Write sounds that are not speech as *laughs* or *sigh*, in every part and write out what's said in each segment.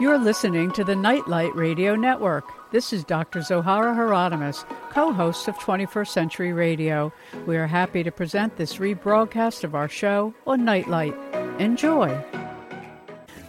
You're listening to the Nightlight Radio Network. This is Dr. Zohara Hieronimus, co host of 21st Century Radio. We are happy to present this rebroadcast of our show on Nightlight. Enjoy.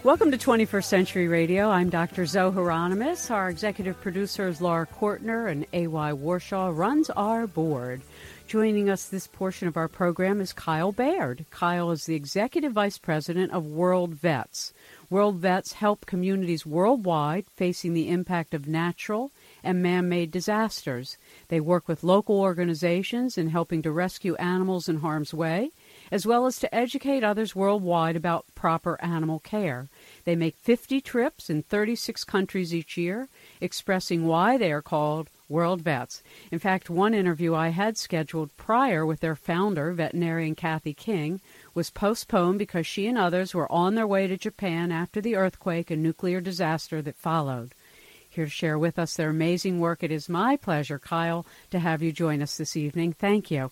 Welcome to 21st Century Radio. I'm Dr. Zoe Hieronimus. Our executive producer is Laura Kortner, and A.Y. Warshaw runs our board. Joining us this portion of our program is Kyle Baird. Kyle is the Executive Vice President of World Vets. World Vets help communities worldwide facing the impact of natural and man made disasters. They work with local organizations in helping to rescue animals in harm's way, as well as to educate others worldwide about proper animal care. They make 50 trips in 36 countries each year, expressing why they are called World Vets. In fact, one interview I had scheduled prior with their founder, veterinarian Kathy King, was postponed because she and others were on their way to Japan after the earthquake and nuclear disaster that followed. Here to share with us their amazing work, it is my pleasure, Kyle, to have you join us this evening. Thank you.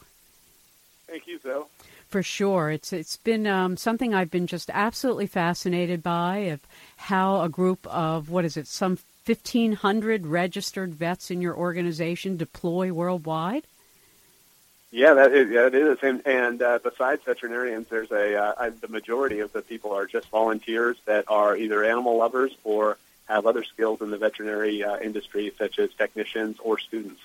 Thank you, Zoe. For sure, it's it's been um, something I've been just absolutely fascinated by of how a group of what is it, some 1,500 registered vets in your organization deploy worldwide? Yeah, that is, yeah, it is. And, and uh, besides veterinarians, there's a uh, the majority of the people are just volunteers that are either animal lovers or have other skills in the veterinary uh, industry, such as technicians or students.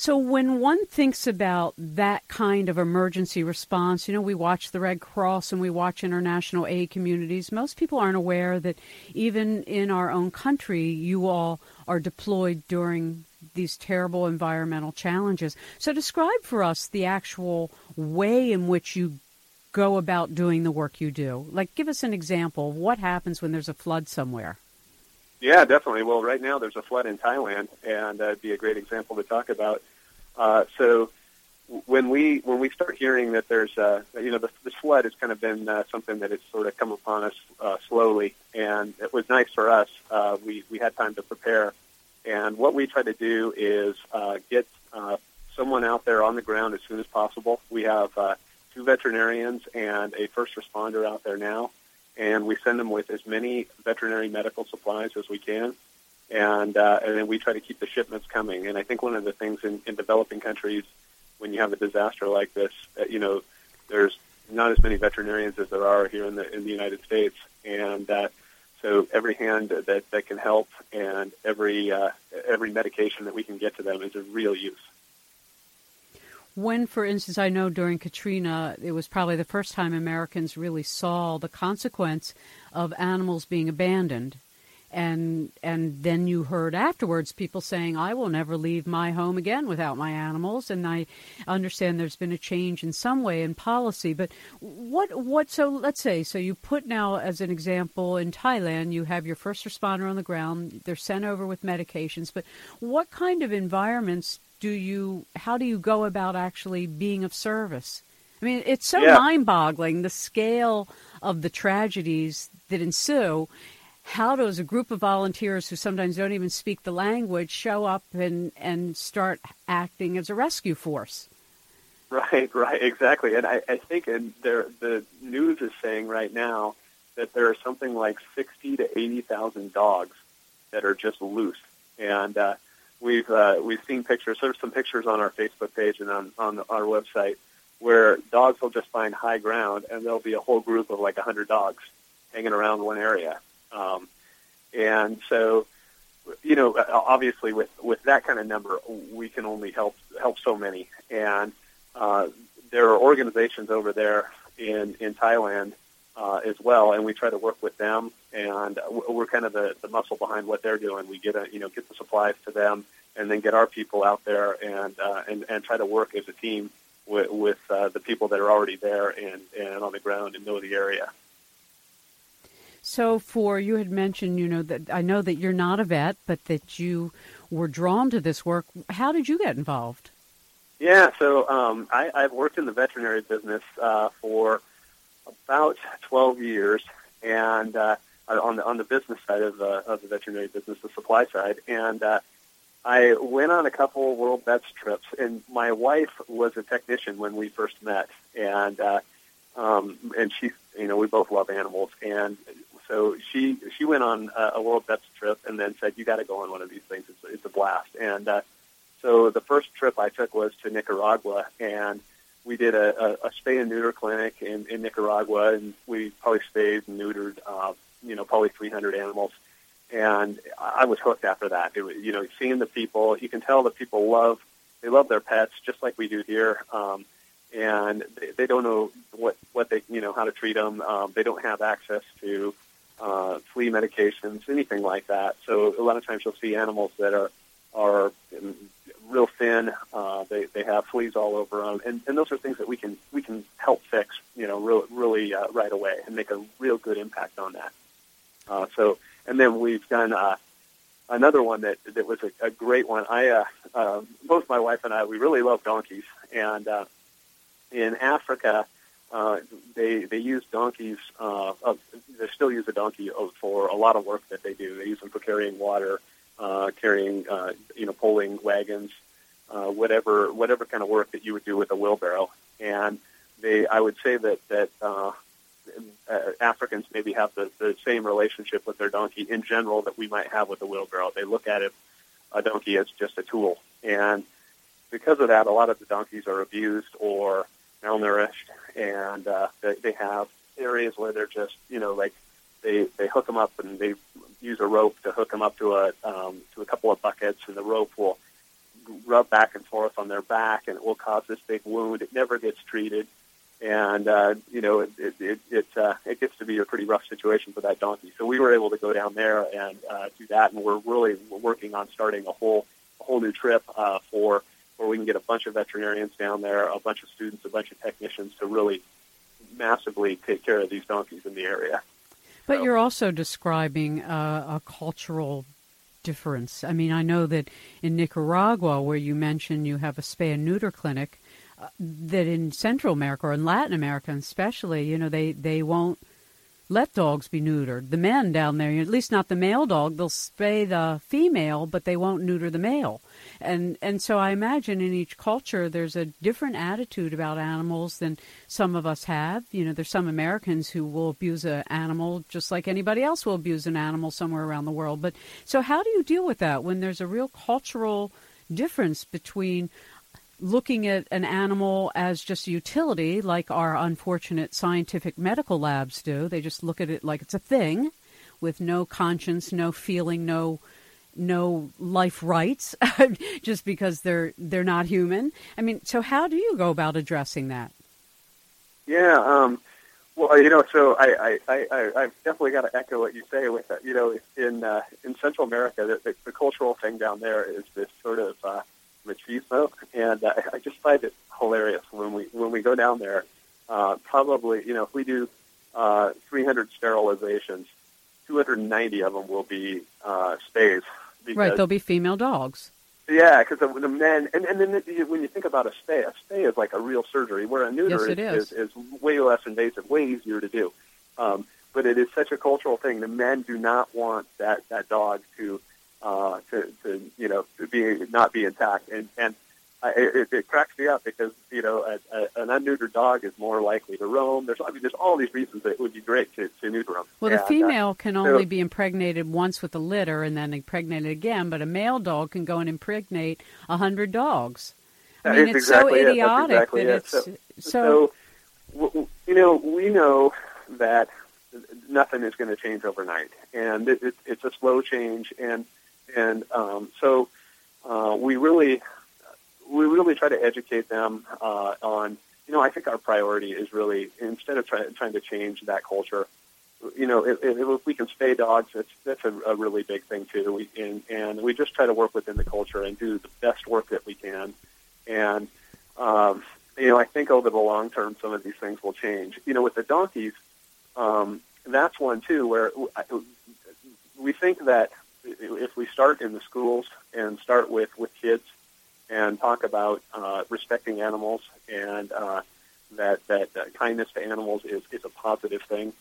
So, when one thinks about that kind of emergency response, you know, we watch the Red Cross and we watch international aid communities. Most people aren't aware that even in our own country, you all are deployed during these terrible environmental challenges. So, describe for us the actual way in which you go about doing the work you do. Like, give us an example of what happens when there's a flood somewhere. Yeah, definitely. Well, right now there's a flood in Thailand, and uh, that'd be a great example to talk about. Uh, so when we when we start hearing that there's uh, you know the, the flood has kind of been uh, something that has sort of come upon us uh, slowly, and it was nice for us. Uh, we we had time to prepare, and what we try to do is uh, get uh, someone out there on the ground as soon as possible. We have uh, two veterinarians and a first responder out there now, and we send them with as many veterinary medical supplies as we can and uh, and then we try to keep the shipments coming. And I think one of the things in, in developing countries, when you have a disaster like this, uh, you know, there's not as many veterinarians as there are here in the in the United States, and uh, so every hand that that can help and every uh, every medication that we can get to them is of real use. When, for instance, I know during Katrina, it was probably the first time Americans really saw the consequence of animals being abandoned and and then you heard afterwards people saying I will never leave my home again without my animals and I understand there's been a change in some way in policy but what what so let's say so you put now as an example in Thailand you have your first responder on the ground they're sent over with medications but what kind of environments do you how do you go about actually being of service I mean it's so yeah. mind-boggling the scale of the tragedies that ensue how does a group of volunteers who sometimes don't even speak the language show up and, and start acting as a rescue force? *laughs* Right, right, exactly. And I, I think in there, the news is saying right now that there are something like 60 to 80,000 dogs that are just loose. And uh, we've, uh, we've seen pictures, there's some pictures on our Facebook page and on, on our website where dogs will just find high ground and there'll be a whole group of like 100 dogs hanging around one area. Um, and so, you know, obviously with, with that kind of number, we can only help help so many. And uh, there are organizations over there in in Thailand uh, as well, and we try to work with them. And we're kind of the, the muscle behind what they're doing. We get a you know get the supplies to them, and then get our people out there and uh, and and try to work as a team with, with uh, the people that are already there and and on the ground and know the area. So, for you had mentioned, you know, that I know that you're not a vet, but that you were drawn to this work. How did you get involved? Yeah, so um, I, I've worked in the veterinary business uh, for about 12 years, and uh, on the on the business side of the of the veterinary business, the supply side, and uh, I went on a couple World Vets trips, and my wife was a technician when we first met, and uh, um, and she, you know, we both love animals, and so she she went on a, a World Vets trip and then said, "You got to go on one of these things. It's, it's a blast." And uh, so the first trip I took was to Nicaragua, and we did a, a, a and neuter clinic in, in Nicaragua, and we probably spayed and neutered, uh, you know, probably 300 animals. And I was hooked after that. It was, you know, seeing the people, you can tell that people love, they love their pets just like we do here. Um, and they, they don't know what, what they, you know, how to treat them. Um, they don't have access to uh, flea medications, anything like that. So a lot of times you'll see animals that are, are real thin. Uh, they they have fleas all over them, and, and those are things that we can we can help fix, you know, really really uh, right away and make a real good impact on that. Uh, so, and then we've done uh, another one that that was a, a great one. I uh, uh, both my wife and I we really love donkeys, and uh, in Africa. Uh, they they use donkeys. Uh, uh, they still use a donkey for a lot of work that they do. They use them for carrying water, uh, carrying, uh, you know, pulling wagons, uh, whatever whatever kind of work that you would do with a wheelbarrow. And they, I would say that that uh, uh, Africans maybe have the, the same relationship with their donkey in general that we might have with a wheelbarrow. They look at it, a donkey as just a tool, and because of that, a lot of the donkeys are abused or malnourished, and uh, they, they have areas where they're just, you know, like they they hook them up and they use a rope to hook them up to a um, to a couple of buckets, and the rope will rub back and forth on their back, and it will cause this big wound. It never gets treated, and uh, you know it it it, it, uh, it gets to be a pretty rough situation for that donkey. So we were able to go down there and uh, do that, and we're really working on starting a whole a whole new trip uh, for where we can get a bunch of veterinarians down there, a bunch of students, a bunch of technicians to really massively take care of these donkeys in the area. But so. you're also describing uh, a cultural difference. I mean, I know that in Nicaragua, where you mentioned you have a spay and neuter clinic, uh, that in Central America or in Latin America especially, you know, they, they won't let dogs be neutered. The men down there, at least not the male dog, they'll spay the female, but they won't neuter the male and and so I imagine in each culture there's a different attitude about animals than some of us have. You know, there's some Americans who will abuse an animal just like anybody else will abuse an animal somewhere around the world. But so how do you deal with that when there's a real cultural difference between looking at an animal as just a utility, like our unfortunate scientific medical labs do. They just look at it like it's a thing with no conscience, no feeling, no no life rights *laughs* just because they're they're not human. I mean, so how do you go about addressing that? Yeah, um, well, you know, so I, I, I, I've definitely got to echo what you say with that. You know, in uh, in Central America, the, the, the cultural thing down there is this sort of uh, machismo, and uh, I just find it hilarious when we when we go down there. Uh, probably, you know, if we do uh, 300 sterilizations, 290 of them will be uh, spays. Because, right, they'll be female dogs. Yeah, because the, the men, and, and then the, when you think about a spay, a spay is like a real surgery, where a neuter yes, is, is. is way less invasive, way easier to do. Um, but it is such a cultural thing. The men do not want that that dog to uh, to, to you know to be not be intact, and and I, it, it cracks me up because you know a, a, an unneutered dog is more likely to roam. There's I mean there's all these reasons that it would be great to, to neuter them. Well, and, the female uh, can only so, be impregnated once with a litter and then impregnated again, but a male dog can go and impregnate a hundred dogs. I mean, it's, exactly so idiotic it. exactly that it. it's so, so, so. You know, we know that nothing is going to change overnight, and it, it, it's a slow change, and and um, so uh, we really we really try to educate them uh, on, you know, I think our priority is really instead of try, trying to change that culture, you know, if, if we can spay dogs, it's, that's a, a really big thing too. We, and, and we just try to work within the culture and do the best work that we can. And, um, you know, I think over the long term, some of these things will change. You know, with the donkeys, um, that's one too, where we think that if we start in the schools and start with, with kids, and talk about uh, respecting animals and uh, that that uh, kindness to animals is, is a positive thing.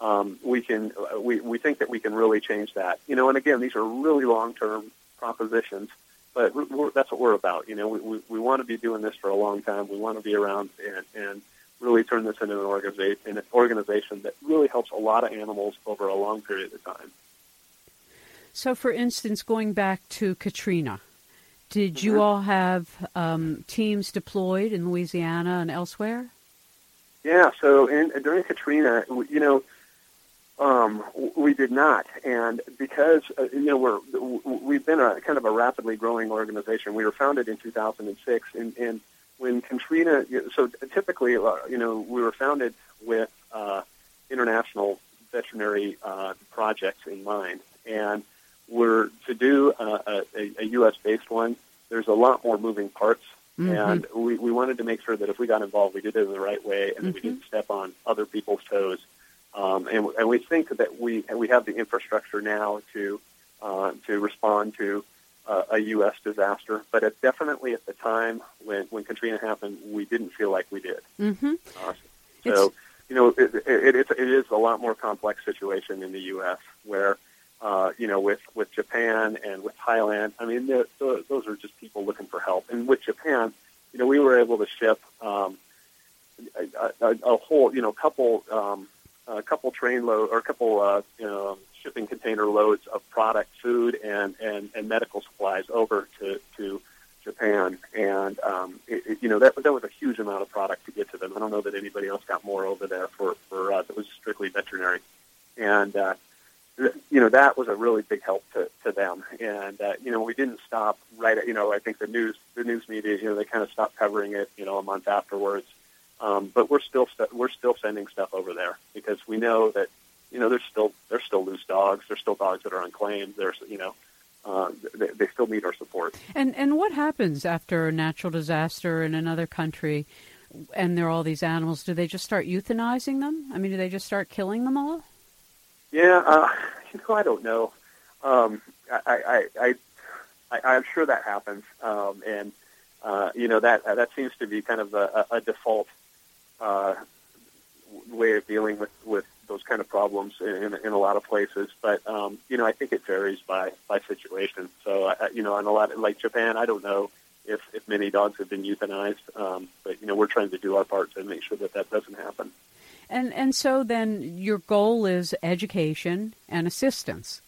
Um, we can we, we think that we can really change that. You know, and again, these are really long term propositions, but that's what we're about. You know, we, we, we want to be doing this for a long time. We want to be around and, and really turn this into an organization, an organization that really helps a lot of animals over a long period of time. So, for instance, going back to Katrina, did mm-hmm. you all have um, teams deployed in Louisiana and elsewhere? Yeah. So, in, during Katrina, you know, um, we did not, and because uh, you know we're we've been a kind of a rapidly growing organization. We were founded in 2006, and, and when Katrina, so typically, uh, you know, we were founded with uh, international veterinary uh, projects in mind, and we're to do a, a, a U.S. based one. There's a lot more moving parts, mm-hmm. and we, we wanted to make sure that if we got involved, we did it in the right way, and mm-hmm. that we didn't step on other people's toes. Um, and, and we think that we we have the infrastructure now to uh, to respond to uh, a U.S. disaster. But it definitely at the time when when Katrina happened, we didn't feel like we did. Mm-hmm. Uh, so it's, you know, it, it, it, it is a lot more complex situation in the U.S. where uh, you know, with, with Japan and with Thailand. I mean, the, the, those are just people looking for help. And with Japan, you know, we were able to ship um, a, a, a whole, you know, couple um, a couple train load or a couple uh, you know shipping container loads of product, food, and and, and medical supplies over to to Japan, and um, it, it, you know that that was a huge amount of product to get to them. I don't know that anybody else got more over there for for us. It was strictly veterinary, and uh, you know that was a really big help to, to them. And uh, you know we didn't stop right. At, you know I think the news the news media you know they kind of stopped covering it. You know a month afterwards, um, but we're still st- we're still sending stuff over there because we know that you know there's still there's still loose dogs. There's still dogs that are unclaimed. There's you know uh, they, they still need our support. And and what happens after a natural disaster in another country? And there are all these animals. Do they just start euthanizing them? I mean, do they just start killing them all? Yeah, uh, know, I don't know. Um, I, I, I, I, I'm sure that happens, um, and uh, you know that that seems to be kind of a, a default uh, way of dealing with, with those kind of problems in, in a lot of places. But um, you know, I think it varies by by situation. So uh, you know, in a lot of, like Japan, I don't know if if many dogs have been euthanized, um, but you know, we're trying to do our part to make sure that that doesn't happen. And and so then your goal is education and assistance.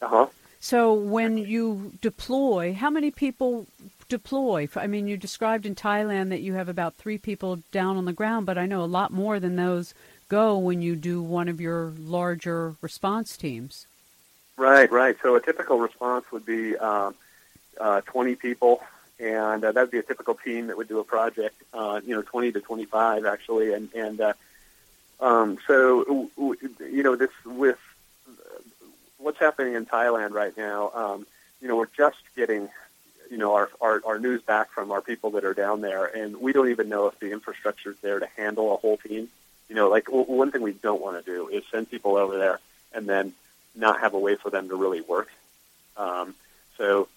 Uh huh. So when you deploy, how many people deploy? I mean, you described in Thailand that you have about three people down on the ground, but I know a lot more than those go when you do one of your larger response teams. Right, right. So a typical response would be um, uh, 20 people, and uh, that would be a typical team that would do a project. Uh, you know, 20 to 25 actually, and and uh, um, so you know this with what's happening in Thailand right now. Um, you know, we're just getting you know, our, our, our news back from our people that are down there, and we don't even know if the infrastructure is there to handle a whole team. You know, like w- one thing we don't want to do is send people over there and then not have a way for them to really work. Um, so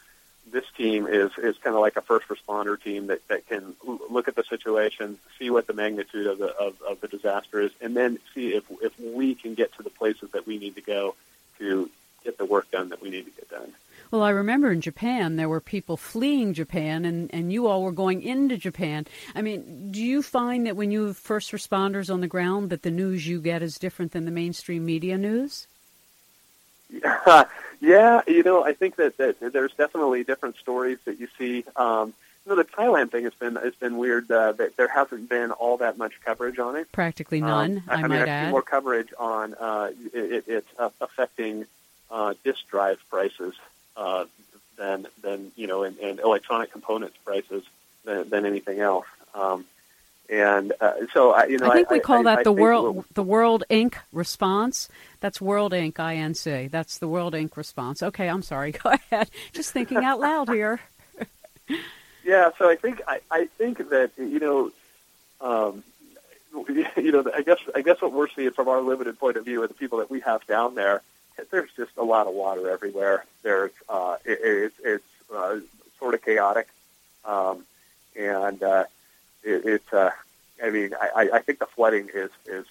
this team is, is kind of like a first responder team that, that can look at the situation, see what the magnitude of the, of, of the disaster is, and then see if, if we can get to the places that we need to go to get the work done that we need to get done. Well, I remember in Japan there were people fleeing Japan, and, and you all were going into Japan. I mean, do you find that when you have first responders on the ground that the news you get is different than the mainstream media news? Yeah, *laughs* yeah you know, I think that, that there's definitely different stories that you see. Um, you know, the Thailand thing has been has been weird. Uh, that there hasn't been all that much coverage on it. Practically none. Um, I, I, I, might mean, add. I've more coverage on uh, it, it, uh, affecting uh, disk drive prices uh, than than you know, and, and electronic components prices than, than anything else. Um, and uh, so I, you know, I think I, we call that the world we'll, the World Inc. response. That's World Inc. INC. That's the World Inc. response. Okay, I'm sorry. *laughs* Go ahead. Just thinking out loud here. *laughs* yeah, so I think I, I think that you know, um, *laughs* you know, I guess I guess what we're seeing from our limited point of view of the people that we have down there there's just a lot of water everywhere. There's uh, it, it's it's uh, sort of chaotic, um, and uh, it, it's. Uh, I mean, I, I think the flooding is is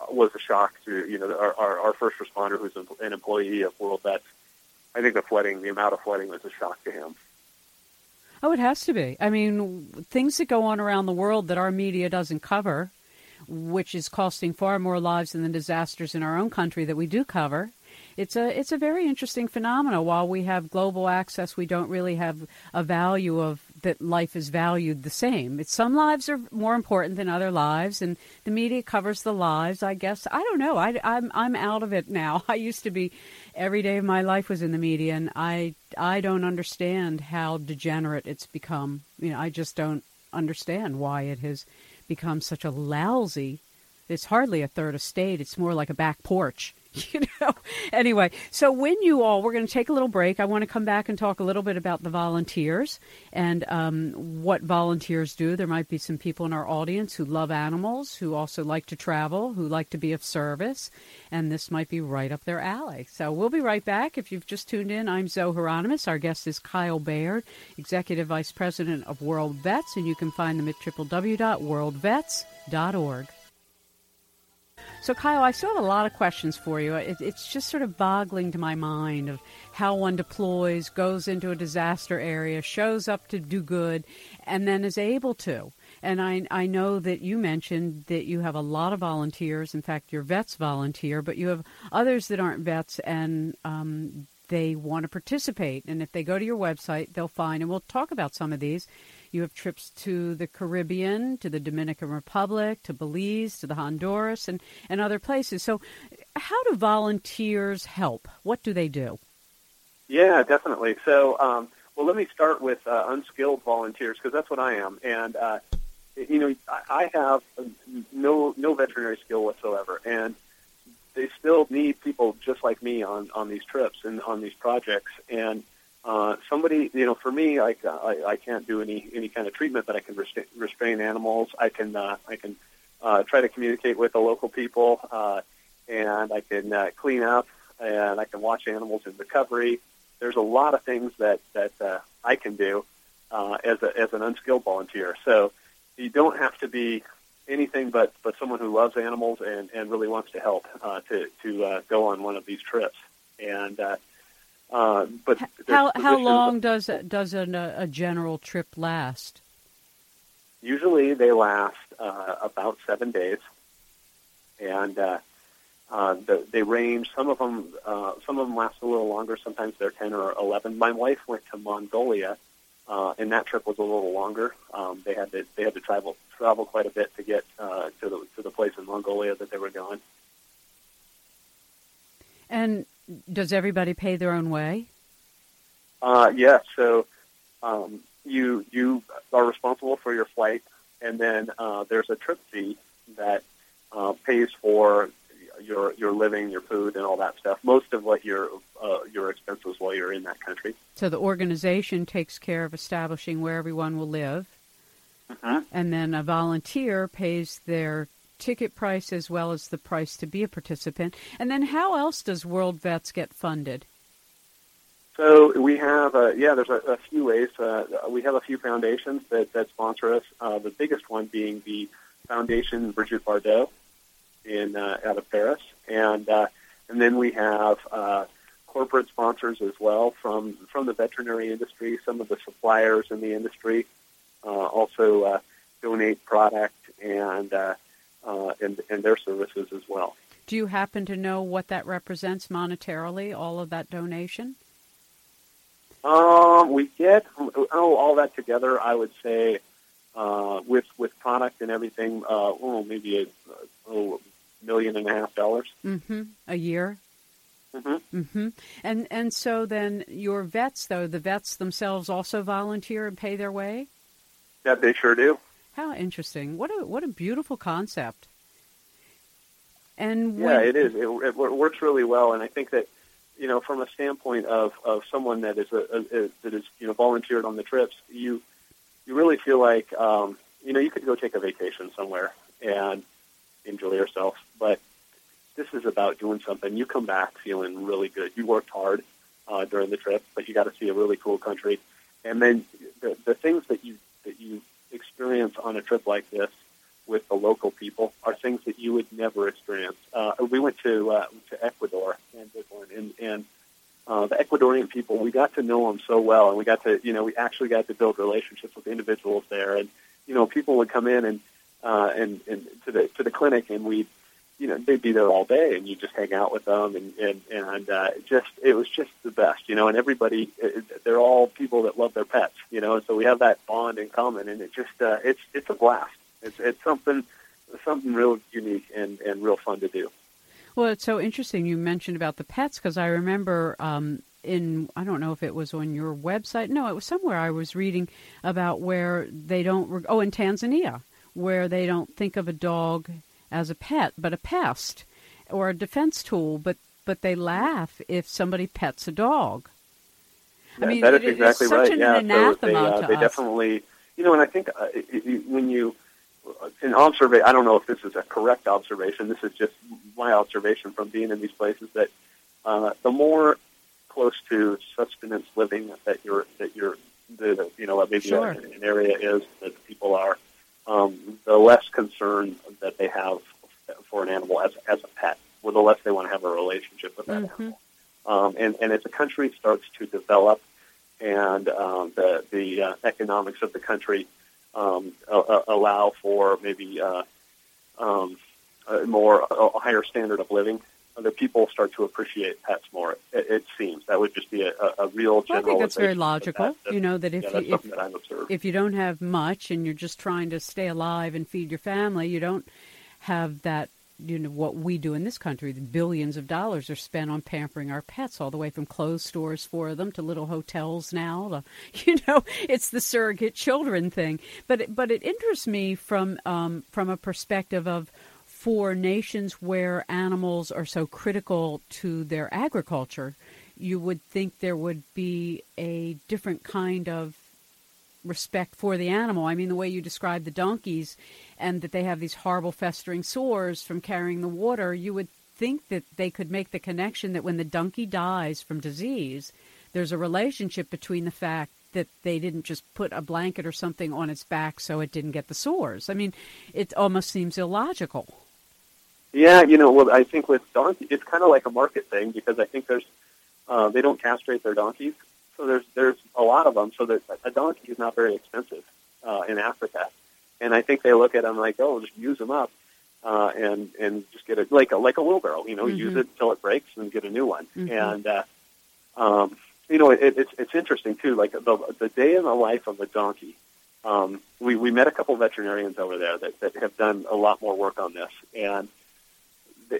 uh, was a shock to you know our, our, our first responder who's an employee of World Vets. I think the flooding, the amount of flooding, was a shock to him. Oh, it has to be. I mean, things that go on around the world that our media doesn't cover which is costing far more lives than the disasters in our own country that we do cover. It's a it's a very interesting phenomenon. While we have global access, we don't really have a value of that life is valued the same. It's some lives are more important than other lives, and the media covers the lives. I guess I don't know. I, I'm I'm out of it now. *laughs* I used to be every day of my life was in the media, and I I don't understand how degenerate it's become. You know, I just don't understand why it has become such a lousy. It's hardly a third estate. It's more like a back porch *laughs* you know? Anyway so when you all we're going to take a little break. I want to come back and talk a little bit about the volunteers and um, what volunteers do. There might be some people in our audience who love animals who also like to travel who like to be of service and this might be right up their alley. So we'll be right back. If you've just tuned in i'm zoe hieronimus. Our guest is kyle baird executive vice president of world vets and you can find them at www.worldvets.org so, Kyle, I still have a lot of questions for you. It, it's just sort of boggling to my mind of how one deploys, goes into a disaster area, shows up to do good, and then is able to. And I, I know that you mentioned that you have a lot of volunteers. In fact, your vets volunteer, but you have others that aren't vets and um, they want to participate. And if they go to your website, they'll find, and we'll talk about some of these you have trips to the Caribbean, to the Dominican Republic, to Belize, to the Honduras, and, and other places. So, how do volunteers help? What do they do? Yeah, definitely. So, um, well, let me start with uh, unskilled volunteers because that's what I am. And, uh, you know, I have no, no veterinary skill whatsoever. And they still need people just like me on, on these trips and on these projects. And uh, somebody, you know, for me, I, I, I can't do any any kind of treatment, but I can restrain, restrain animals. I can uh, I can uh, try to communicate with the local people, uh, and I can uh, clean up, and I can watch animals in recovery. There's a lot of things that that uh, I can do uh, as a as an unskilled volunteer. So you don't have to be anything but but someone who loves animals and and really wants to help uh, to to uh, go on one of these trips. And uh, uh, but how how long does does an, a general trip last? Usually, they last uh, about seven days, and uh, uh, the, they range. Some of them uh, some of them last a little longer. Sometimes they're ten or eleven. My wife went to Mongolia, uh, and that trip was a little longer. Um, they had to they had to travel travel quite a bit to get uh, to the to the place in Mongolia that they were going. And does everybody pay their own way? Uh, yes. Yeah, so um, you you are responsible for your flight, and then uh, there's a trip fee that uh, pays for your your living, your food, and all that stuff. Most of what your uh, your expenses while you're in that country. So the organization takes care of establishing where everyone will live, mm-hmm. and then a volunteer pays their ticket price as well as the price to be a participant. And then how else does World Vets get funded? So we have, uh, yeah, there's a, a few ways. Uh, we have a few foundations that, that sponsor us. Uh, the biggest one being the Foundation Brigitte Bardot in uh, out of Paris, and uh, and then we have uh, corporate sponsors as well from from the veterinary industry. Some of the suppliers in the industry also donate product and uh, and, and their services as well. Do you happen to know what that represents monetarily, all of that donation? Um, we get oh all that together. I would say uh, with with product and everything, uh, oh maybe a, oh, million and a half dollars. Mm-hmm. A year. Mm-hmm. Mm-hmm. And and so then your vets though the vets themselves also volunteer and pay their way. Yeah, they sure do. How interesting! What a what a beautiful concept. And when... yeah, it is. It, it, works really well, and I think that you know, from a standpoint of, of someone that is a, a, a that is you know volunteered on the trips, you you really feel like um, you know you could go take a vacation somewhere and enjoy yourself, but this is about doing something. You come back feeling really good. You worked hard uh, during the trip, but you got to see a really cool country, and then the, the things that you that you experience on a trip like this with the local people are things that you would never experience. Uh, we went to uh, to Ecuador and and, and uh, the Ecuadorian people, we got to know them so well, and we got to, you know, we actually got to build relationships with individuals there, and you know, people would come in and uh, and, and to the to the clinic, and we, you know, they'd be there all day, and you just hang out with them, and and and uh, just it was just the best, you know. And everybody, they're all people that love their pets, you know. So we have that bond in common, and it just uh, it's it's a blast. It's it's something something real unique and and real fun to do. Well, it's so interesting you mentioned about the pets because I remember um, in I don't know if it was on your website. No, it was somewhere I was reading about where they don't. Oh, in Tanzania, where they don't think of a dog as a pet but a pest or a defense tool, but but they laugh if somebody pets a dog. Yeah, I mean, that is it, exactly right. An yeah, so they, uh, they definitely, you know, and I think uh, when you in observation, I don't know if this is a correct observation. This is just my observation from being in these places that uh, the more close to sustenance living that you're that you're the you know maybe sure. an, an area is that people are, um, the less concern that they have for an animal as as a pet, or the less they want to have a relationship with that mm-hmm. animal. Um, and and as the country starts to develop, and um, the the uh, economics of the country um, uh, allow for maybe uh, um, a more a higher standard of living, the people start to appreciate pets more. It, it seems that would just be a, a real general. Well, I think that's very logical. That. You know that if yeah, you, if, that if you don't have much and you're just trying to stay alive and feed your family, you don't have that you know what we do in this country the billions of dollars are spent on pampering our pets all the way from clothes stores for them to little hotels now to, *laughs* you know it's the surrogate children thing but it, but it interests me from um, from a perspective of for nations where animals are so critical to their agriculture you would think there would be a different kind of respect for the animal. I mean, the way you describe the donkeys and that they have these horrible festering sores from carrying the water, you would think that they could make the connection that when the donkey dies from disease, there's a relationship between the fact that they didn't just put a blanket or something on its back so it didn't get the sores. I mean, it almost seems illogical. Yeah, you know, well, I think with donkey, it's kind of like a market thing because I think there's uh, they don't castrate their donkeys, so there's there's a lot of them. So that a donkey is not very expensive uh, in Africa, and I think they look at them like, oh, just use them up, uh, and and just get a like a like a wheelbarrow. You know, mm-hmm. use it until it breaks and get a new one. Mm-hmm. And uh, um, you know, it, it's it's interesting too. Like the the day in the life of a donkey. Um, we we met a couple veterinarians over there that that have done a lot more work on this, and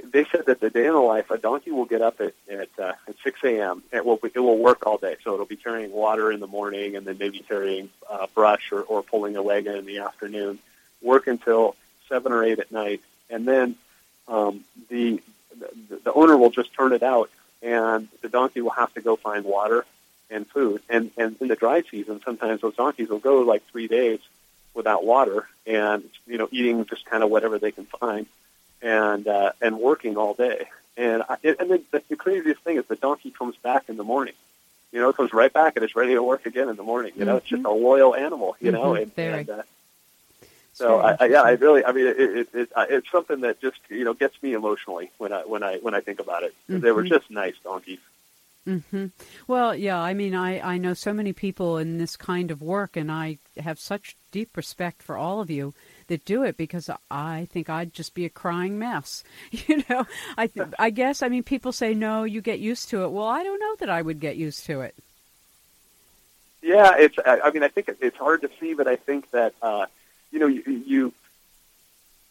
they said that the day in the life, a donkey will get up at at, uh, at 6 a.m. It will it will work all day. So it'll be carrying water in the morning, and then maybe carrying uh, brush or, or pulling a wagon in the afternoon. Work until seven or eight at night, and then um, the, the the owner will just turn it out, and the donkey will have to go find water and food. And and in the dry season, sometimes those donkeys will go like three days without water, and you know eating just kind of whatever they can find and uh, and working all day. And I, and then the, the craziest thing is the donkey comes back in the morning. You know, it comes right back and it's ready to work again in the morning. You know, mm-hmm. it's just a loyal animal. You know, mm-hmm. and, and uh, so I, I, yeah, I really, I mean, it, it, it, it's something that just you know gets me emotionally when I when I when I think about it. Mm-hmm. They were just nice donkeys. Mm-hmm. Well, yeah, I mean, I, I know so many people in this kind of work, and I have such deep respect for all of you that do it because I think I'd just be a crying mess. *laughs* You know, I th- I guess I mean people say no, you get used to it. Well, I don't know that I would get used to it. Yeah, it's. I mean, I think it's hard to see, but I think that uh, you know, you, you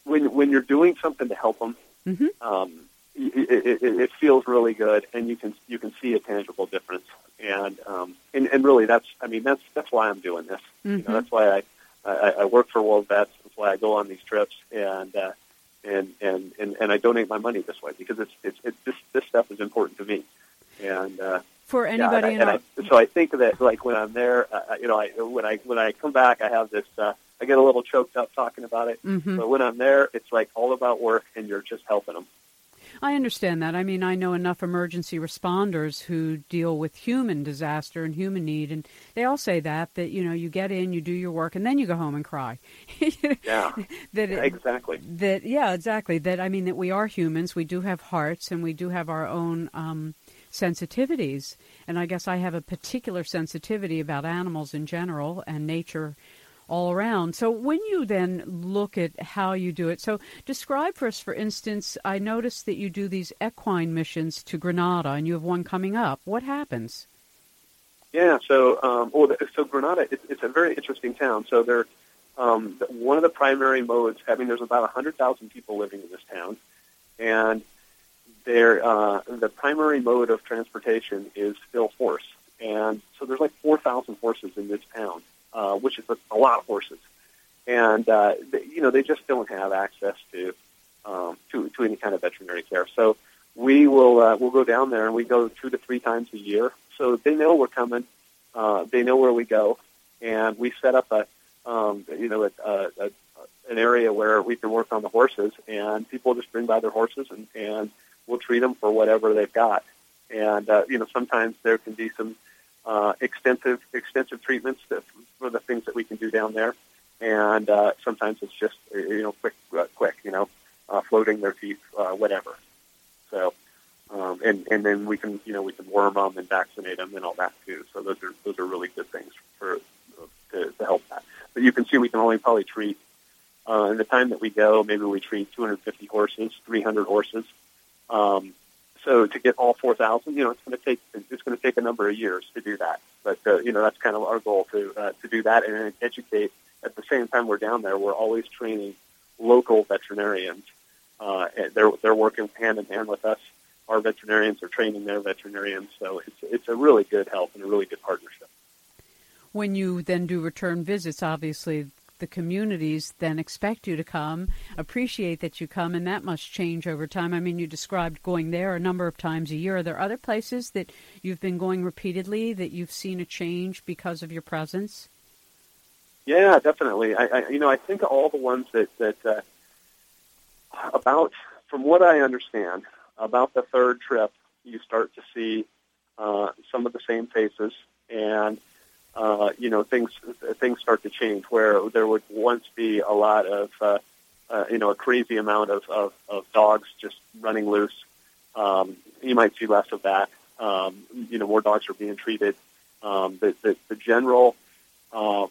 when when you're doing something to help them, mm-hmm. um, it, it, it feels really good, and you can you can see a tangible difference. And um, and and really, that's I mean, that's that's why I'm doing this. Mm-hmm. You know, mm-hmm. that's why I I, I work for World Vets. That's why I go on these trips, and uh, and and and and I donate my money this way because it's it's, it's this this stuff is important to me, and. Uh, for anybody, yeah, and I, and I, so I think that like when I'm there, uh, you know, I, when I when I come back, I have this. Uh, I get a little choked up talking about it, mm-hmm. but when I'm there, it's like all about work, and you're just helping them. I understand that. I mean, I know enough emergency responders who deal with human disaster and human need, and they all say that that you know you get in, you do your work, and then you go home and cry. *laughs* yeah, that it, exactly. That yeah, exactly. That I mean that we are humans. We do have hearts, and we do have our own um, sensitivities. And I guess I have a particular sensitivity about animals in general and nature all around. So when you then look at how you do it, so describe for us, for instance, I noticed that you do these equine missions to Granada, and you have one coming up. What happens? Yeah, so um, well, so Granada, it, it's a very interesting town. So they're um, one of the primary modes. I mean, there's about 100,000 people living in this town, and their uh, the primary mode of transportation is still horse. And so there's like 4,000 horses in this town, which is a, lot of horses. And uh, they, you know, they just don't have access to um, to to any kind of veterinary care. So we will uh, we'll go down there and we go two to three times a year. So they know we're coming. Uh, they know where we go, and we set up a um, you know, a, a, a, an area where we can work on the horses, and people just bring by their horses, and, and we'll treat them for whatever they've got. And uh, you know, sometimes there can be some uh, extensive extensive treatments that, for the things that we can do down there, and uh, sometimes it's just you know quick uh, quick you know uh, floating their teeth uh, whatever. So. Um, and and then we can you know we can worm them and vaccinate them and all that too. So those are those are really good things for to, to help that. But you can see we can only probably treat, uh, in the time that we go, maybe we treat 250 horses, 300 horses. Um, so to get all 4,000, you know, it's going to take it's going to take a number of years to do that. But uh, you know, that's kind of our goal to uh, to do that and educate. At the same time, we're down there. We're always training local veterinarians. Uh, they're they're working hand in hand with us. Our veterinarians are training their veterinarians, so it's it's a really good help and a really good partnership when you then do return visits, obviously the communities then expect you to come, appreciate that you come, and that must change over time. I mean, you described going there a number of times a year. Are there other places that you've been going repeatedly that you've seen a change because of your presence? Yeah, definitely. I, I you know, I think all the ones that that uh, about, from what I understand, about the third trip, you start to see uh, some of the same faces and uh, you know, things things start to change. Where there would once be a lot of, uh, uh, you know, a crazy amount of, of, of dogs just running loose. Um, you might see less of that. Um, you know, more dogs are being treated. Um, the, the, the general um,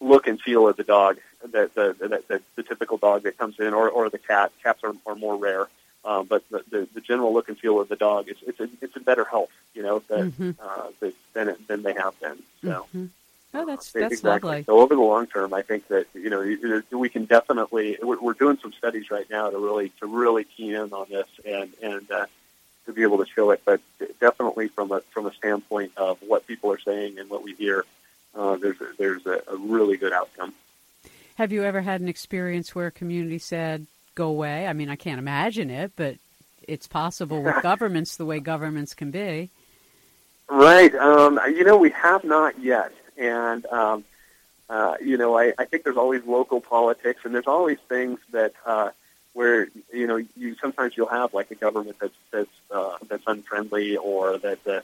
look and feel of the dog, the, the, the, the, the typical dog that comes in, or, or the cat. Cats are, are more rare. Um, but the, the, the general look and feel of the dog is it's a it's a better health, you know, that, mm-hmm. uh, that, than than they have been. So. Mm-hmm. Oh, that's that's exactly. lovely. So over the long term, I think that you know we can definitely we're, we're doing some studies right now to really to really key in on this and and uh, to be able to show it. But definitely from a from a standpoint of what people are saying and what we hear, uh, there's a, there's a, a really good outcome. Have you ever had an experience where a community said, go away. I mean, I can't imagine it, but it's possible with *laughs* governments the way governments can be. Right. Um, you know, we have not yet. And, um, uh, you know, I, I think there's always local politics, and there's always things that uh, where you know you sometimes you'll have like a government that's that's uh, that's unfriendly or that uh,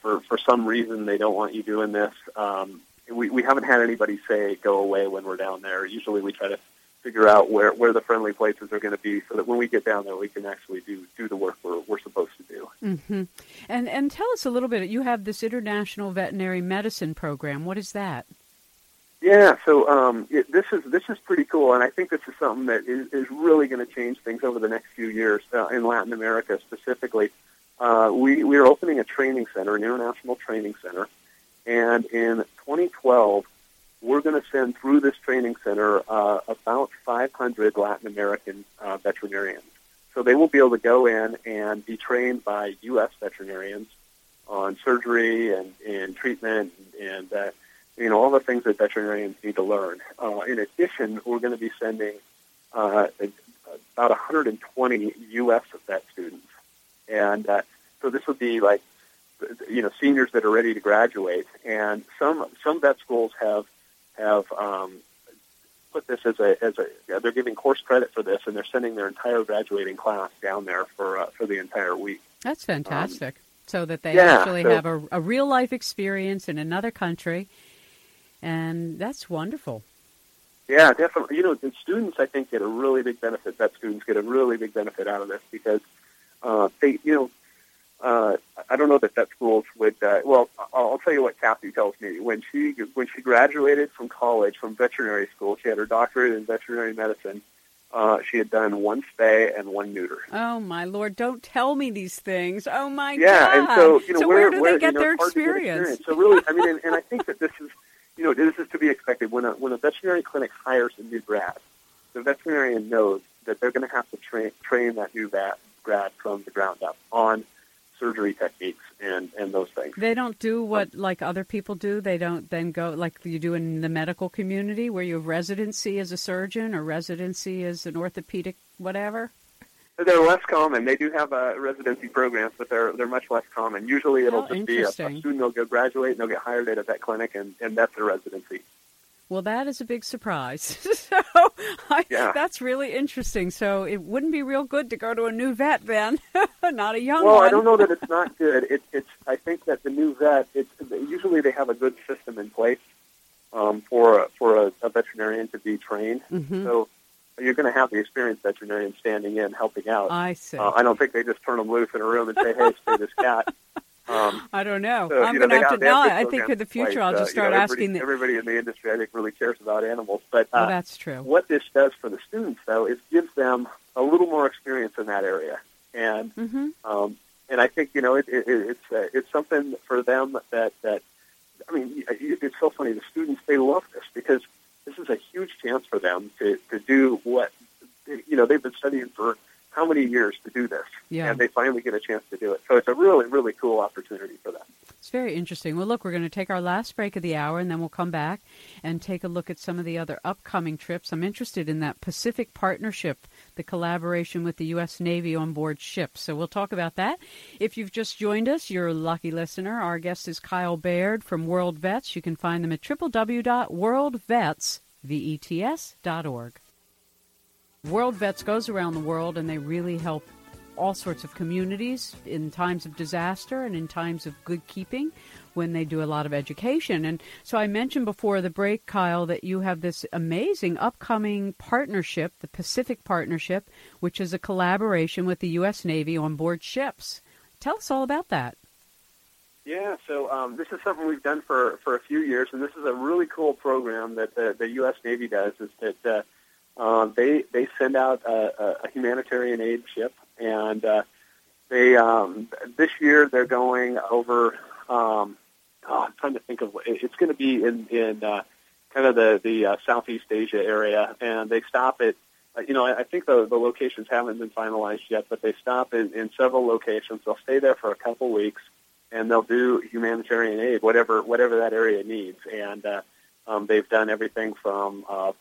for for some reason they don't want you doing this. Um, we we haven't had anybody say go away when we're down there. Usually we try to figure out where, where the friendly places are going to be so that when we get down there, we can actually do, do the work we're, we're supposed to do. Mm-hmm. And, and tell us a little bit. You have this International Veterinary Medicine Program. What is that? Yeah, so um, it, this is this is pretty cool, and I think this is something that is, is really going to change things over the next few years uh, in Latin America specifically. Uh, we we are opening a training center, an international training center, and in 2012 we're going to send through this training center uh, about 500 Latin American uh, veterinarians. So they will be able to go in and be trained by U.S. veterinarians on surgery and, and treatment and, uh, you know, all the things that veterinarians need to learn. Uh, in addition, we're going to be sending uh, about 120 U.S. vet students. And uh, so this would be like, you know, seniors that are ready to graduate. And some, some vet schools have have um, put this as a as a they're giving course credit for this, and they're sending their entire graduating class down there for uh, for the entire week. That's fantastic. Um, so that they yeah, actually so, have a, a real life experience in another country, and that's wonderful. Yeah, definitely. You know, the students I think get a really big benefit. That students get a really big benefit out of this because uh, they, you know, uh, I don't know that that schools would. Uh, well, I'll, I'll tell you what Kathy tells me. When she when she graduated from college from veterinary school, she had her doctorate in veterinary medicine. Uh, she had done one spay and one neuter. Oh my lord! Don't tell me these things. Oh my god. yeah, god! and so you know so where, where do where, they get you know, their to get experience? So really, I mean, and, and I think that this is, you know, this is to be expected when a when a veterinary clinic hires a new grad. The veterinarian knows that they're going to have to train train that new vet grad from the ground up on surgery techniques and and those things. They don't do what like other people do. They don't then go like you do in the medical community, where you have residency as a surgeon or residency as an orthopedic whatever. They're less common. They do have uh, residency programs, but they're they're much less common. Usually, it'll Oh, just be a, a student will go graduate and they'll get hired at a vet clinic, and and that's their residency. Well, that is a big surprise. *laughs* so I, Yeah. that's really interesting. So it wouldn't be real good to go to a new vet then, *laughs* not a young Well, one. I don't know that it's *laughs* not good. It, it's I think that the new vet. It's usually they have a good system in place um, for for a, a veterinarian to be trained. Mhm. So you're going to have the experienced veterinarian standing in helping out. I see. Uh, I don't think they just turn them loose in a room and say, "Hey, spay this cat." Um, I don't know. so, I'm you know, going to have to they have now. I think for the future. I'll just Uh, you start know, asking. everybody, The, everybody in the industry, I think, really cares about animals. But oh, uh, that's true. what this does for the students, though, is gives them a little more experience in that area, and hmm um, and I think you know it, it, it's uh, it's something for them that that I mean it- it's so funny. The students they love this because this is a huge chance for them to to do what you know they've been studying for how many years to do this, Yeah. and they finally get a chance to do it. So it's a really really cool opportunity for them. It's very interesting. Well, look, we're going to take our last break of the hour, and then we'll come back and take a look at some of the other upcoming trips. I'm interested in that Pacific Partnership, the collaboration with the U.S. Navy on board ships. So we'll talk about that. If you've just joined us, you're a lucky listener. Our guest is Kyle Baird from World Vets. You can find them at www.worldvets.org. World Vets goes around the world and they really help all sorts of communities in times of disaster and in times of good keeping when they do a lot of education. And so I mentioned before the break, Kyle, that you have this amazing upcoming partnership, the Pacific Partnership, which is a collaboration with the U.S. Navy on board ships. Tell us all about that. Yeah, so um, this is something we've done for, for a few years, and this is a really cool program that the, the U.S. Navy does. Is that uh, uh, they they send out a, a- humanitarian aid ship, and uh, they um, this year they're going over. Um, oh, I'm trying to think of it's going to be in in uh, kind of the the uh, Southeast Asia area, and they stop at. uh, You know, I I think the the locations haven't been finalized yet, but they stop in, in several locations. They'll stay there for a couple weeks, and they'll do humanitarian aid, whatever whatever that area needs. And uh, um, they've done everything from uh,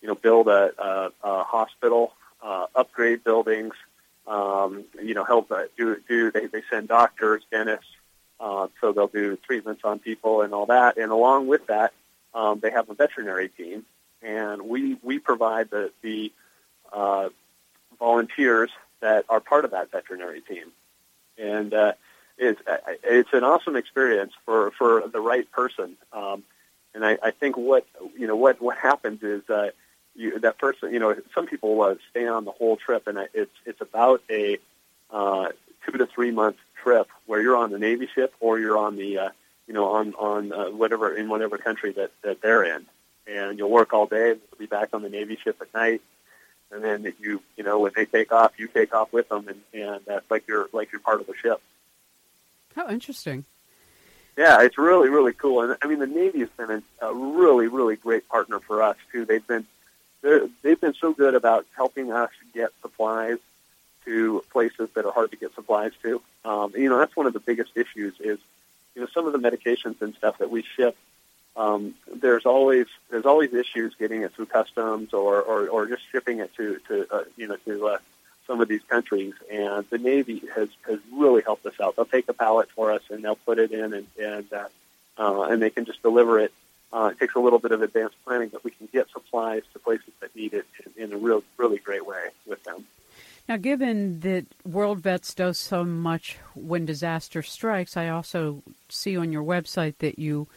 you know build a, a, a hospital, uh, upgrade buildings, um, you know help uh, do do they, they send doctors, dentists, uh, so they'll do treatments on people and all that. And along with that, um, they have a veterinary team, and we we provide the the uh, volunteers that are part of that veterinary team, and uh, it's it's an awesome experience for for the right person. Um, and I, I think what you know what what happens is uh, you, that person you know some people uh, stay on the whole trip, and it's it's about a uh, two to three month trip where you're on the Navy ship or you're on the uh, you know on on uh, whatever in whatever country that that they're in, and you'll work all day, and you'll be back on the Navy ship at night, and then you you know when they take off, you take off with them, and and that's like you're like you're part of the ship. How interesting. Yeah, it's really, really cool. And I mean, the Navy has been a, a really, really great partner for us too. They've been they've been so good about helping us get supplies to places that are hard to get supplies to. Um, you know, that's one of the biggest issues is you know some of the medications and stuff that we ship. Um, there's always there's always issues getting it through customs or or, or just shipping it to to uh, you know to uh, some of these countries, and the Navy has has really helped us out. They'll take a pallet for us and they'll put it in, and and uh, uh, and they can just deliver it. Uh, it takes a little bit of advanced planning, but we can get supplies to places that need it in, in a real, really great way with them. Now, given that World Vets does so much when disaster strikes, I also see on your website that you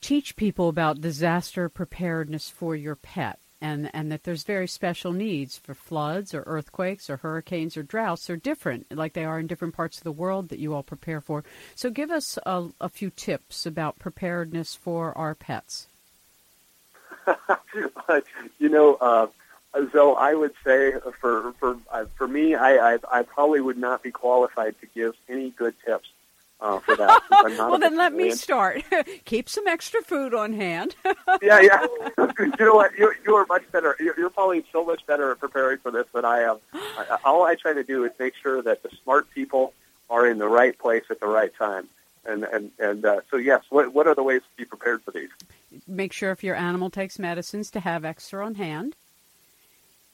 teach people about disaster preparedness for your pet. And and that there's very special needs for floods or earthquakes or hurricanes or droughts. They're different, like they are in different parts of the world that you all prepare for. So, give us a, a few tips about preparedness for our pets. *laughs* you know, uh, so I would say for for uh, for me, I, I I probably would not be qualified to give any good tips uh, for that. *laughs* well, then let me start. *laughs* Keep some extra food on hand. *laughs* yeah, yeah. you know what? You you are much better. You're, you're probably so much better at preparing for this than I am. *gasps* I, all I try to do is make sure that the smart people are in the right place at the right time. And and and uh, so yes, what what are the ways to be prepared for these? Make sure if your animal takes medicines to have extra on hand.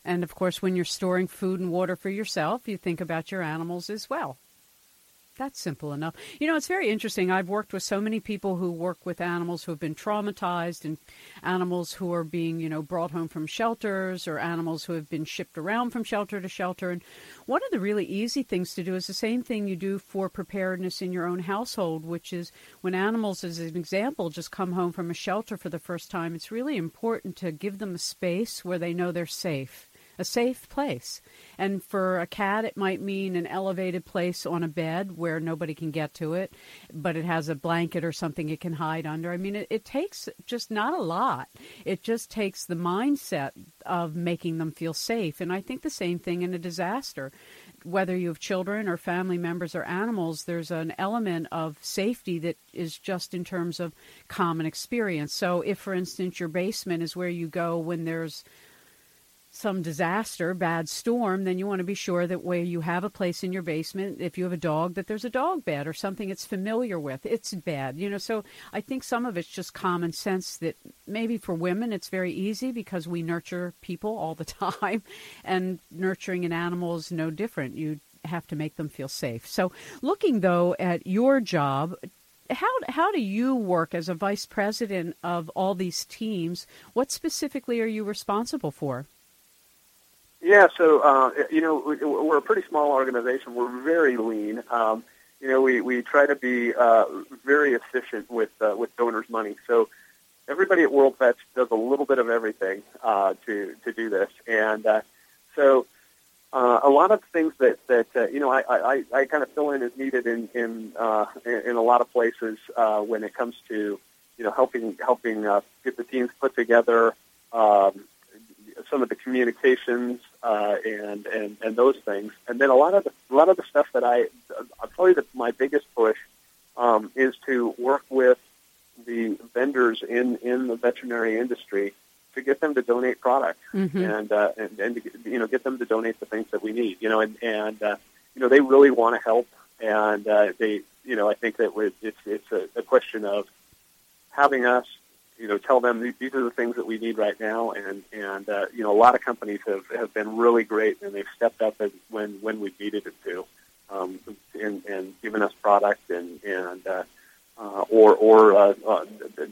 And of course, when you're storing food and water for yourself, you think about your animals as well. That's simple enough. You know, it's very interesting. I've worked with so many people who work with animals who have been traumatized and animals who are being, you know, brought home from shelters or animals who have been shipped around from shelter to shelter. And one of the really easy things to do is the same thing you do for preparedness in your own household, which is when animals, as an example, just come home from a shelter for the first time, it's really important to give them a space where they know they're safe a safe place. And for a cat, it might mean an elevated place on a bed where nobody can get to it, but it has a blanket or something it can hide under. I mean, it, it takes just not a lot. It just takes the mindset of making them feel safe. And I think the same thing in a disaster. Whether you have children or family members or animals, there's an element of safety that is just in terms of common experience. So, if, for instance, your basement is where you go when there's some disaster, bad storm, then you want to be sure that where you have a place in your basement, if you have a dog, that there's a dog bed or something it's familiar with. It's bad, you know. So I think some of it's just common sense that maybe for women it's very easy because we nurture people all the *laughs* time, and nurturing an animal is no different. You have to make them feel safe. So looking though at your job, how how do you work as a vice president of all these teams? What specifically are you responsible for? Yeah, so uh, you know we're a pretty small organization. We're very lean. Um, you know, we, we try to be uh, very efficient with uh, with donors' money. So everybody at World Vets does a little bit of everything uh, to to do this, and uh, so uh, a lot of things that that uh, you know I, I, I kind of fill in as needed in in uh, in a lot of places uh, when it comes to you know helping helping uh, get the teams put together. Um, some of the communications uh, and and and those things, and then a lot of the, a lot of the stuff that I I'll tell you that my biggest push um, is to work with the vendors in in the veterinary industry to get them to donate product mm-hmm. and, uh, and and to, you know get them to donate the things that we need. You know, and and uh, you know they really want to help, and uh, they you know I think that it's it's a, a question of having us you know, tell them these are the things that we need right now, and and uh, you know, a lot of companies have have been really great, and they've stepped up when when we needed it to, um, and and given us product and and uh, uh, or or uh, uh,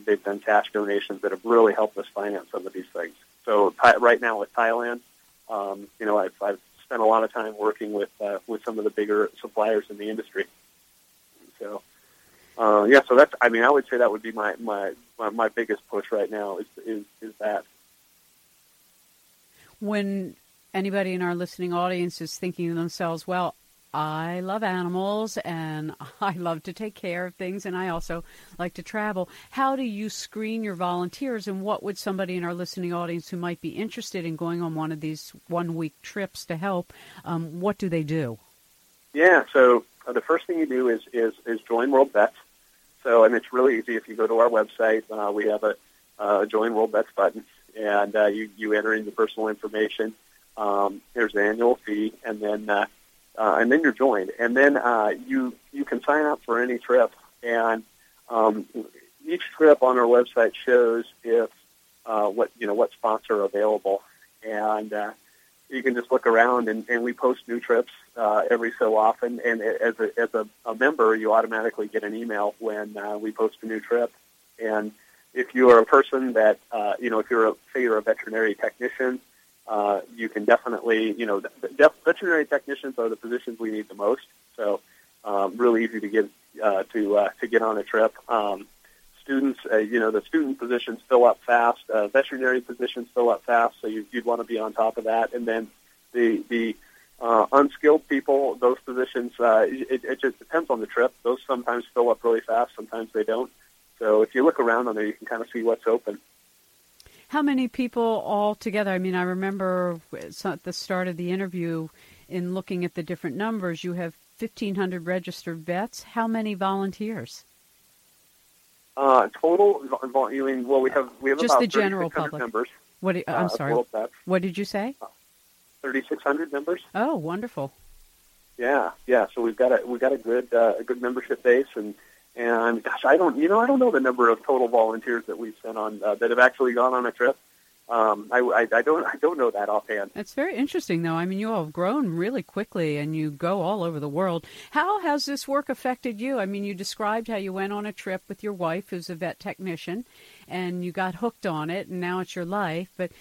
they've done cash donations that have really helped us finance some of these things. So right now with Thailand, um, you know, I've, I've spent a lot of time working with uh, with some of the bigger suppliers in the industry. So uh, yeah, so that's. I mean, I would say that would be my my my, my biggest push right now is, is is that. When anybody in our listening audience is thinking to themselves, "Well, I love animals and *laughs* I love to take care of things and I also like to travel. How do you screen your volunteers and what would somebody in our listening audience who might be interested in going on one of these one week trips to help, um, what do they do? Yeah, so uh, the first thing you do is, is, is join World Vets. So, and it's really easy. If you go to our website, uh, we have a uh, Join World Vets button, and uh, you you enter in your personal information. Um, there's an annual fee, and then uh, uh, and then you're joined, and then uh, you you can sign up for any trip, and um, each trip on our website shows if uh, what you know what spots are available, and uh, you can just look around and, and we post new trips uh, every so often. And as a, as a, a member, you automatically get an email when uh, we post a new trip. And if you are a person that, uh, you know, if you're a, say you're a veterinary technician, uh, you can definitely, you know, def- veterinary technicians are the positions we need the most. So um, really easy to get uh, to uh, to get on a trip. Um, students, uh, you know, the student positions fill up fast. Uh, veterinary positions fill up fast, so you, you'd want to be on top of that. And then the the uh, unskilled people, those positions, uh, it, it just depends on the trip. Those sometimes fill up really fast, sometimes they don't. So if you look around on there, you can kind of see what's open. How many people all together? I mean, I remember at the start of the interview, in looking at the different numbers, you have 1,500 registered vets. How many volunteers? Uh, total, you mean, well, we have we have just about the general public members. What? Do, I'm uh, sorry. What did you say? 3,600 members. Oh, wonderful. Yeah, yeah. So we've got a we've got a good uh, a good membership base, and and gosh, I don't you know I don't know the number of total volunteers that we've sent on uh, that have actually gone on a trip. Um, I, I, I don't I don't know that offhand. It's very interesting, though. I mean, you all have grown really quickly, and you go all over the world. How has this work affected you? I mean, you described how you went on a trip with your wife, who's a vet technician, and you got hooked on it, and now it's your life. But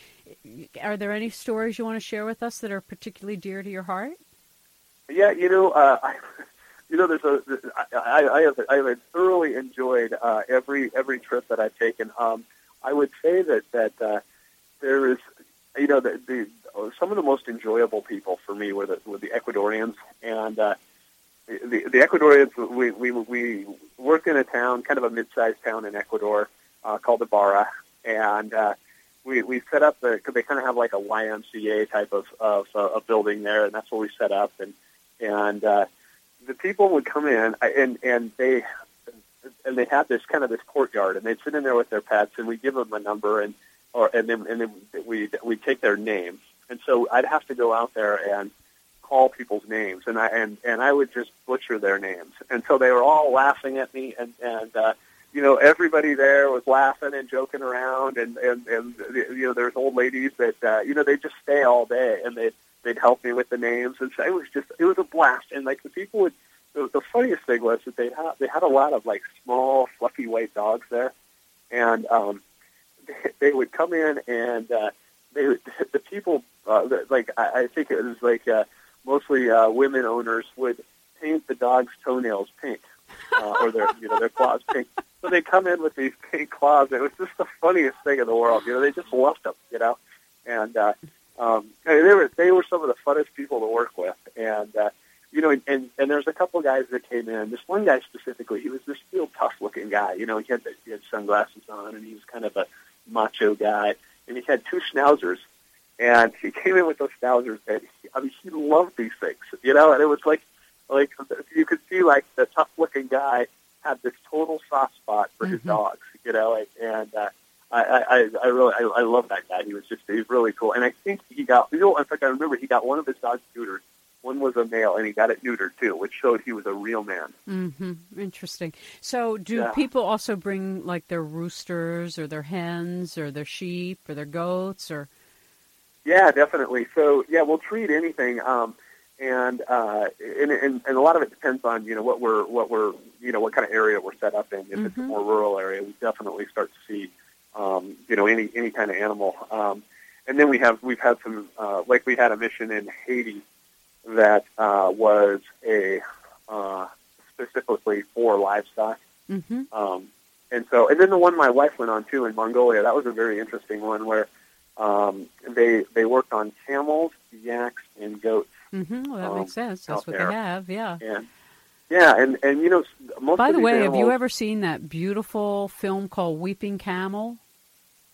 are there any stories you want to share with us that are particularly dear to your heart? Yeah, you know, uh, I, *laughs* you know, there's a I, I have I have thoroughly enjoyed uh, every every trip that I've taken. Um, I would say that that. Uh, there is, you know, the, the some of the most enjoyable people for me were the were the Ecuadorians, and uh, the the Ecuadorians. We we we work in a town, kind of a mid-sized town in Ecuador, uh, called Ibarra, and uh, we we set up the they kind of have like a YMCA type of of uh, a building there, and that's where we set up, and and uh, the people would come in, and and they and they had this kind of this courtyard, and they'd sit in there with their pets, and we give them a number, and or and then and then we we take their names, and so I'd have to go out there and call people's names, and I and and I would just butcher their names, and so they were all laughing at me, and and uh, you know everybody there was laughing and joking around, and and and you know there's old ladies that uh, you know they just stay all day, and they they'd help me with the names, and so it was just it was a blast, and like the people would. The, the funniest thing was that they had they had a lot of like small fluffy white dogs there, and um, *laughs* they would come in and uh, they *laughs* the people uh, like I, I think it was like uh, mostly uh, women owners would paint the dog's toenails pink uh, or their you know their claws pink. So they come in with these pink claws. It was just the funniest thing in the world. You know, they just loved them. You know, and uh, um, they were they were some of the funnest people to work with. And uh, you know, and, and there's a couple guys that came in. This one guy specifically, he was this real tough looking guy. You know, he had the, he had sunglasses on, and he was kind of a macho guy, and he had two schnauzers. And he came in with those schnauzers, and he, I mean, he loved these things, you know. And it was like, like you could see, like the tough-looking guy had this total soft spot for mm-hmm. his dogs, you know. And, and uh, I, I, I really, I, I love that guy. He was just, he was really cool. And I think he got, you know, in fact, I remember he got one of his dogs neutered one was a male, and he got it neutered too, which showed he was a real man. Mm-hmm. Interesting. So, do yeah. people also bring like their roosters or their hens or their sheep or their goats or? Yeah, definitely. So, yeah, we'll treat anything, um, and, uh, and and and a lot of it depends on you know what we're what we're you know what kind of area we're set up in. If mm-hmm. it's a mm-hmm. more rural area, we definitely start to see um, you know any any kind of animal. Um, and then we have we've had some uh, like we had a mission in Haiti that uh, was a uh, specifically for livestock. Mm-hmm. Um, and so, and then the one my wife went on too in Mongolia, that was a very interesting one where um, they they worked on camels, yaks, and goats. Mm-hmm. Well, that um, makes sense. That's what there. they have. Yeah. And, yeah, and and you know, most. By the way, animals, have you ever seen that beautiful film called Weeping Camel?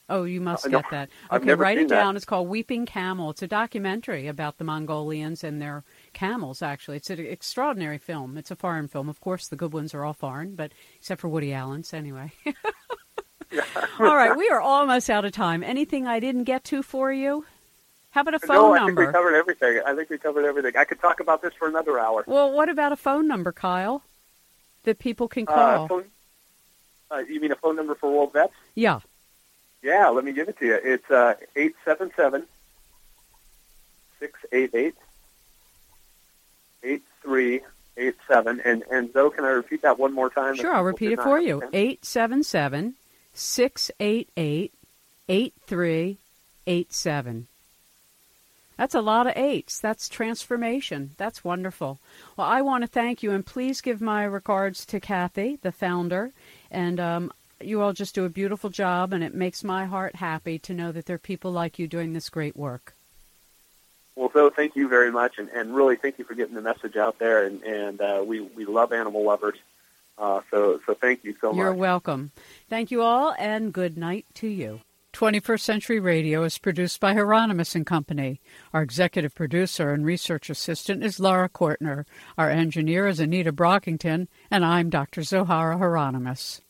Oh, you must get that. Okay, write it down. That. It's called Weeping Camel. It's a documentary about the Mongolians and their camels, actually. It's an extraordinary film. It's a foreign film. Of course, the good ones are all foreign, but except for Woody Allen's, anyway. *laughs* all right, *laughs* we are almost out of time. Anything I didn't get to for you? How about a phone no, I number? I think we covered everything. I think we covered everything. I could talk about this for another hour. Well, what about a phone number, Kyle, that people can uh, call? Uh, phone, uh, you mean a phone number for World Vets? Yeah. Yeah, let me give it to you. It's uh, 877 688 8387. And, and Zoe, can I repeat that one more time? Sure, I'll repeat it for you. 877 688 8387. That's a lot of eights. That's transformation. That's wonderful. Well, I want to thank you, and please give my regards to Kathy, the founder, and um, You all just do a beautiful job, and it makes my heart happy to know that there are people like you doing this great work. Well, Zoe, thank you very much, and, and really thank you for getting the message out there. And, and uh, we, we love animal lovers. Uh, so, so thank you so You're much. You're welcome. Thank you all, and good night to you. 21st Century Radio is produced by Hieronimus and Company. Our executive producer and research assistant is Laura Kortner. Our engineer is Anita Brockington, and I'm Dr. Zohara Hieronimus.